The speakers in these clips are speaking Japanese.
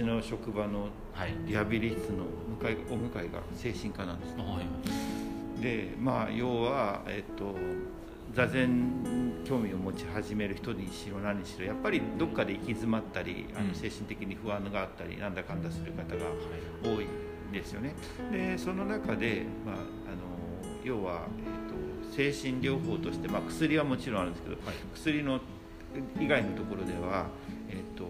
私の職場のリハビリ室の向かいお向かいが精神科なんです、ね、はい、でまあ要はえっと座禅興味を持ち始める人にしろ何にしろやっぱりどっかで行き詰まったり、あの精神的に不安があったりなんだかんだする方が多いんですよね。でその中で、まあ、あの要は、えーと、精神療法として、まあ、薬はもちろんあるんですけど、はい、薬の以外のところでは、えーと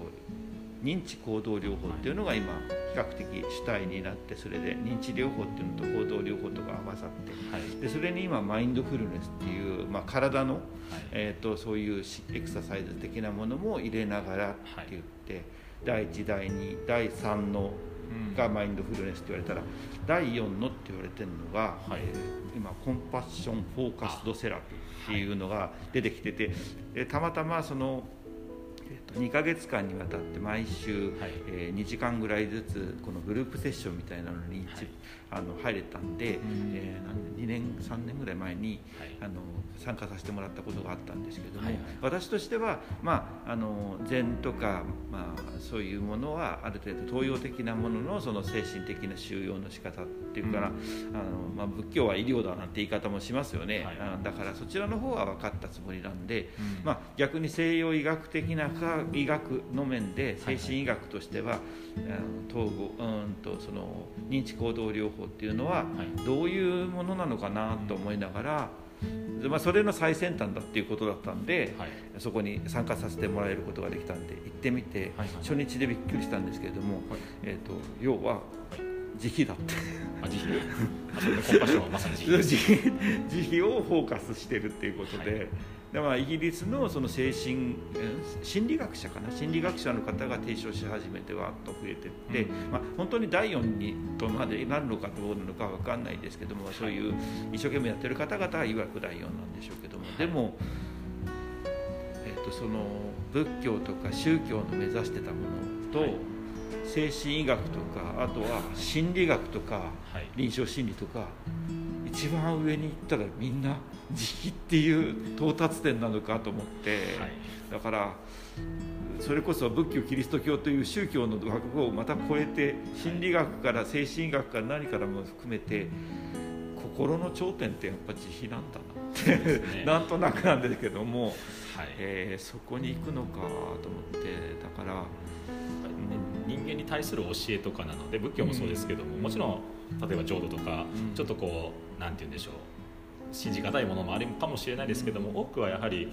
認知行動療法っていうのが今比較的主体になってそれで認知療法っていうのと行動療法とか合わさって、はい、でそれに今マインドフルネスっていう、まあ、体の、はい、えーと、そういうエクササイズ的なものも入れながらって言って、はい、第1第2第3のがマインドフルネスって言われたら、第4のって言われてるのが、はい、えー、今コンパッションフォーカスドセラピーっていうのが出てきてて、はい、たまたまその2か月間にわたって毎週、はい、えー、2時間ぐらいずつこのグループセッションみたいなのに、はい、あの入れたんで、うん、えー、2年3年ぐらい前に、はい、あの参加させてもらったことがあったんですけども、はいはい、私としては、まあ、あの禅とか、まあ、そういうものはある程度東洋的なもののその精神的な収容の仕方っていうから、うん、あのまあ、仏教は医療だなんて言い方もしますよね、はい、だからそちらの方は分かったつもりなんで、うん、まあ、逆に西洋医学的な医学の面で精神医学としては、はいはい、統合うんとその認知行動療法っていうのはどういうものなのかなと思いながら、まあ、それの最先端だっていうことだったんで、はい、そこに参加させてもらえることができたんで行ってみて、はい、初日でびっくりしたんですけれども、はい、えーと、要は慈悲だって。あ慈悲。慈悲。をフォーカスしてるっていうことで、だからイギリスのその精神心理学者かな？心理学者の方が提唱し始めてわっと増えていって、うん、まあ、本当に第4にとまでなるのかどうなのか分かんないですけどもそういう一生懸命やってる方々はいわく第4なんでしょうけども。でも、えー、とその仏教とか宗教の目指してたものと、はい、精神医学とかあとは心理学とか、はい、臨床心理とか一番上に行ったらみんな慈悲っていう到達点なのかと思って、はい、だからそれこそ仏教キリスト教という宗教の枠をまた超えて心理学から精神学から何からも含めて心の頂点ってやっぱ慈悲なんだなって、ね、なんとなくなんですけども、はい。えー、そこに行くのかと思ってだから。人間に対する教えとかなので仏教もそうですけども、もちろん例えば浄土とか、ちょっとこう何て言うんでしょう信じがたいものもあるかもしれないですけども多くはやはり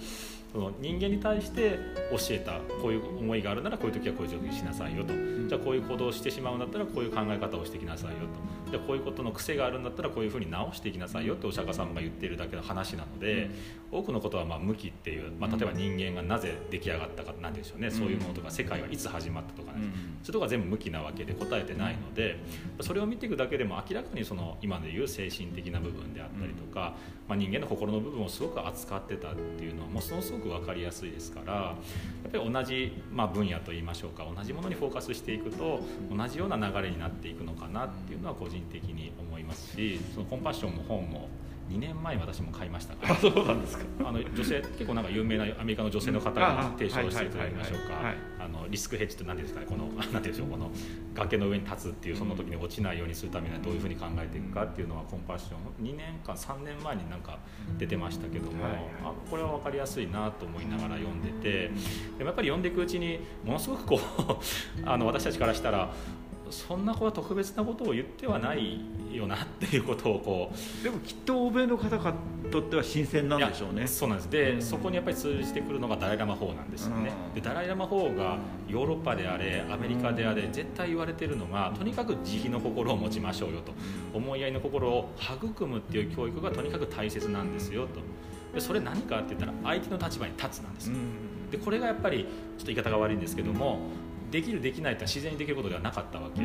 その人間に対して教えたこういう思いがあるならこういう時はこういう状況にしなさいよと、じゃあこういう行動をしてしまうんだったらこういう考え方をしてきなさいよと。じゃあこういうことの癖があるんだったらこういうふうに直していきなさいよってお釈迦さんが言っているだけの話なので、多くのことはまあ無機っていう、まあ、例えば人間がなぜ出来上がったかなんでしょうね、そういうものとか世界はいつ始まったとかね、そういうとこが全部無機なわけで答えてないのでそれを見ていくだけでも明らかにその今でいう精神的な部分であったりとか、まあ、人間の心の部分をすごく扱ってたっていうのはものすごく分かりやすいですからやっぱり同じ、まあ、分野といいましょうか同じものにフォーカスしていくと同じような流れになっていくのかなっていうのは個人的に思いますしそのコンパッションも本も2年前私も買いましたから。そうなんですか。あの女性結構なんか有名なアメリカの女性の方が提唱していただきましょうか。あのリスクヘッジって何ですかね。この何て言うんでしょうこの崖の上に立つっていうその時に落ちないようにするためにはどういうふうに考えていくかっていうのはコンパッション。2年間3年前になんか出てましたけども、あこれは分かりやすいなと思いながら読んでてでもやっぱり読んでいくうちにものすごくこう あの私たちからしたらそんな子は特別なことを言ってはないよなっていうことをこうでもきっと欧米の方にとっては新鮮なんでしょうね。そうなんです。で、うん、そこにやっぱり通じてくるのがダライ・ラマ法なんですよね、うん、でダライ・ラマ法がヨーロッパであれアメリカであれ絶対言われてるのがとにかく慈悲の心を持ちましょうよと。思いやりの心を育むっていう教育がとにかく大切なんですよと。でそれ何かって言ったら相手の立場に立つなんですよ、でこれがやっぱりちょっと言い方が悪いんですけども、できるできないって自然にできることではなかったわけ。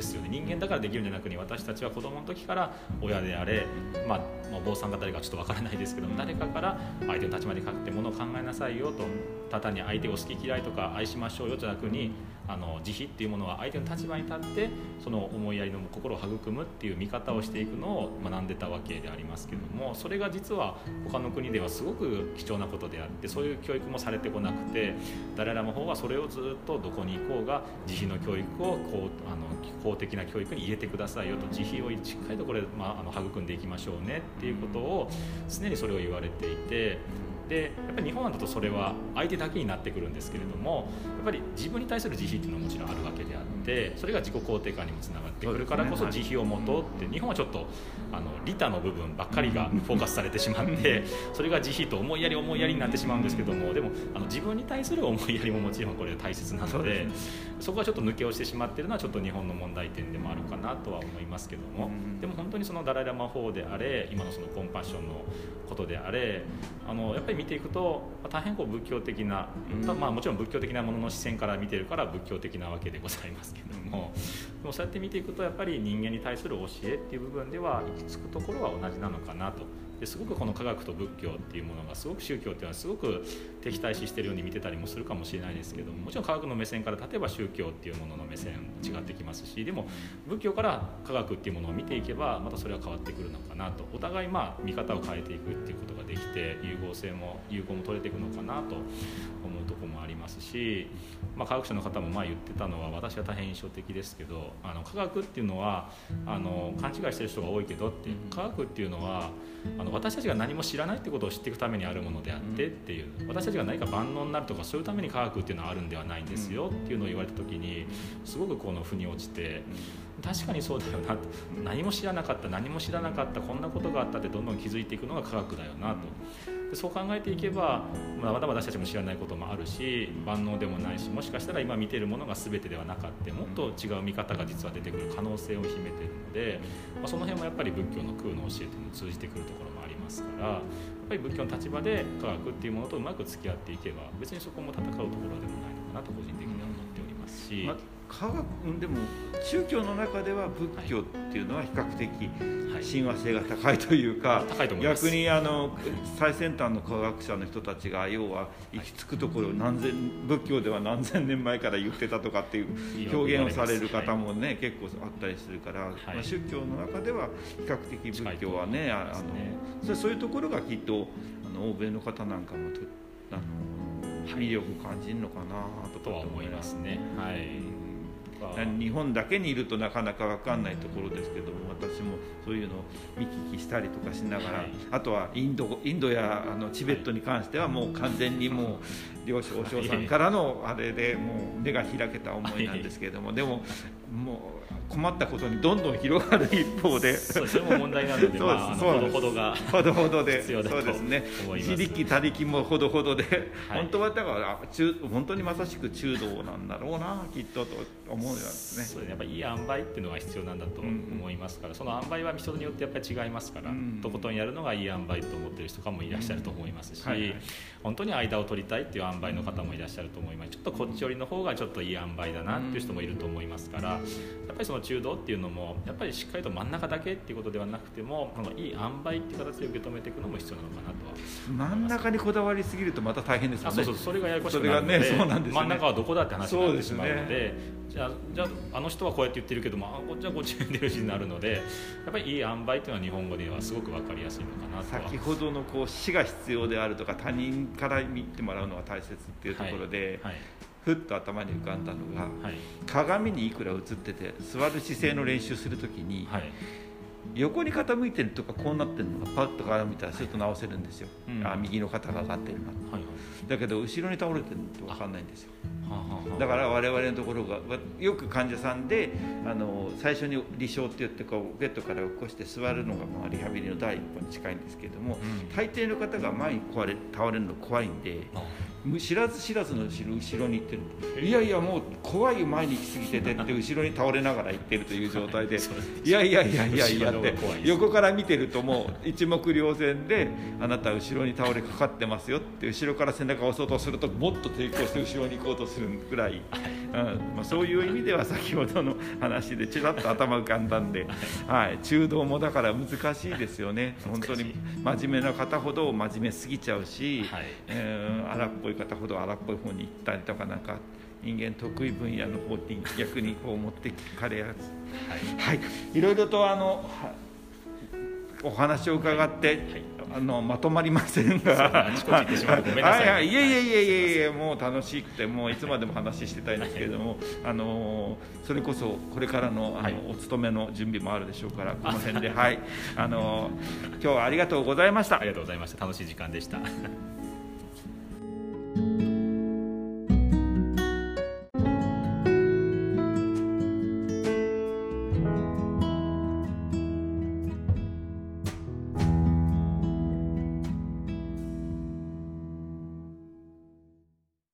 ですよね。人間だからできるんじゃなくに私たちは子供の時から親であれ、まあ、まあ、坊さんが誰かちょっと分からないですけども誰かから相手の立場にかけてものを考えなさいよとただに相手を好き嫌いとか愛しましょうよじゃなくにあの慈悲っていうものは相手の立場に立ってその思いやりの心を育むっていう見方をしていくのを学んでたわけでありますけどもそれが実は他の国ではすごく貴重なことであってそういう教育もされてこなくてダララの方はそれをずっとどこに行こうが慈悲の教育をこうあの公的な教育に入れてくださいよと慈悲をしっかりとこれ、まあ、あの育んでいきましょうねっていうことを常にそれを言われていて。でやっぱり日本だとそれは相手だけになってくるんですけれどもやっぱり自分に対する慈悲っていうのはもちろんあるわけであってそれが自己肯定感にもつながってくるからこそ慈悲を持とうって日本はちょっとあの利他の部分ばっかりがフォーカスされてしまってそれが慈悲と思いやり思いやりになってしまうんですけどもでもあの自分に対する思いやりももちろんこれ大切なのでそこはちょっと抜け落ちてしまっているのはちょっと日本の問題点でもあるかなとは思いますけども。でも本当にそのダライ・ラマ法であれ今のそのコンパッションのことであれあのやっぱり見ていくと大変こう仏教的な、まあ、もちろん仏教的なものの視線から見てるから仏教的なわけでございますけども。でもそうやって見ていくとやっぱり人間に対する教えっていう部分では行き着くところは同じなのかなと。ですごくこの科学と仏教っていうものがすごく宗教っていうのはすごく敵対視してるように見てたりもするかもしれないですけどももちろん科学の目線から例えば宗教っていうものの目線違ってきますしでも仏教から科学っていうものを見ていけばまたそれは変わってくるのかなとお互いまあ見方を変えていくっていうことができて融合性も融合も取れていくのかなと思うとこもありますし、まあ、科学者の方もまあ言ってたのは私は大変印象的ですけどあの科学っていうのはあの勘違いしてる人が多いけどって科学っていうのはあの私たちが何も知らないってことを知っていくためにあるものであってっていう。私たちが何か万能になるとかそういうために科学っていうのはあるんではないんですよっていうのを言われた時にすごくこの腑に落ちて確かにそうだよな何も知らなかった何も知らなかったこんなことがあったってどんどん気づいていくのが科学だよなと。でそう考えていけば、まあ、まだ私たちも知らないこともあるし万能でもないしもしかしたら今見てるものが全てではなかったもっと違う見方が実は出てくる可能性を秘めているので、まあ、その辺もやっぱり仏教の空の教えというのを通じてくるところもありますからやっぱり仏教の立場で科学っていうものとうまく付き合っていけば別にそこも戦うところでもないのかなと個人的には思っておりますし。ま科学でも宗教の中では仏教っていうのは比較的親和性が高いというか、はい、逆にあの最先端の科学者の人たちが要は行き着くところを何千仏教では何千年前から言ってたとかっていう表現をされる方もね、結構あったりするから、まあ、宗教の中では比較的仏教はねあのそういうところがきっとあの欧米の方なんかもあの魅力感じるのかなとは思いますね。はい日本だけにいるとなかなか分かんないところですけども私もそういうのを見聞きしたりとかしながら、はい、あとはインドインドやあのチベットに関してはもう完全にもう漁師お嬢さんからのあれでもう目が開けた思いなんですけれどもでももう困ったことにどんどん広がる一方で。それも問題なのでまあ、ほどほどがほどほどでそうですね。自力他力もほどほどで、はい、本当はだから中本当にまさしく中道なんだろうなきっとと思うようですね。そうやっぱいい塩梅っていうのが必要なんだと思いますから、うん、その塩梅は人によってやっぱり違いますから、うん、とことんやるのがいい塩梅と思ってる人かもいらっしゃると思いますし、うんはいはい。本当に間を取りたいっていう塩梅の方もいらっしゃると思います。ちょっとこっち寄りの方がちょっといい塩梅だなっていう人もいると思いますからやっぱりその中道っていうのもやっぱりしっかりと真ん中だけっていうことではなくてもこのいい塩梅っていう形で受け止めていくのも必要なのかなとは真ん中にこだわりすぎるとまた大変ですよね。そうそうそれがややこしくなるので、ねね、真ん中はどこだって話になってしまうのでじゃあじゃああの人はこうやって言ってるけどもあじゃあこっちに出るしになるのでやっぱりいい塩梅っていうのは日本語ではすごく分かりやすいのかなと先ほどのこう死が必要であるとか他人から見てもらうのが大切っていうところで、はいはい、ふっと頭に浮かんだのが、はい、鏡にいくら映ってて座る姿勢の練習するときに、横に傾いてるとかこうなってるのがパッと鏡見たらすると直せるんですよ、うん、あ右の肩が上がってるな、はいはい、だけど後ろに倒れてると分かんないんですよ。だから我々のところがよく患者さんであの最初に離床って言ってこうベッドから起こして座るのがまあリハビリの第一歩に近いんですけれども、うん、大抵の方が前に壊れ倒れるの怖いんで知らず知らずの後ろ後ろに行ってる。いやいやもう怖い前に行き過ぎててって後ろに倒れながら行ってるという状態で。いやいやいやいやいやって横から見てるともう一目瞭然であなた後ろに倒れかかってますよって後ろから背中を押そうとするともっと抵抗して後ろに行こうとするぐらい、うん。まあ、そういう意味では先ほどの話でちらっと頭浮かんだんで、はい、中道もだから難しいですよね。本当に真面目な方ほど真面目すぎちゃうし、はい。えー、荒っぽい方ほど荒っぽい方に行ったりとかなんか人間得意分野の方に逆にこう持ってかれやす、はい、はい、いろいろとあのお話を伺って、はい、あのまとまりませんが、はいはい、い。えいえいえいえいえもう楽しくてもういつまでも話してたいんですけれども、あのそれこそこれからのあの、お勤めの準備もあるでしょうからこの辺で はい。あの今日はありがとうございました。ありがとうございました。楽しい時間でした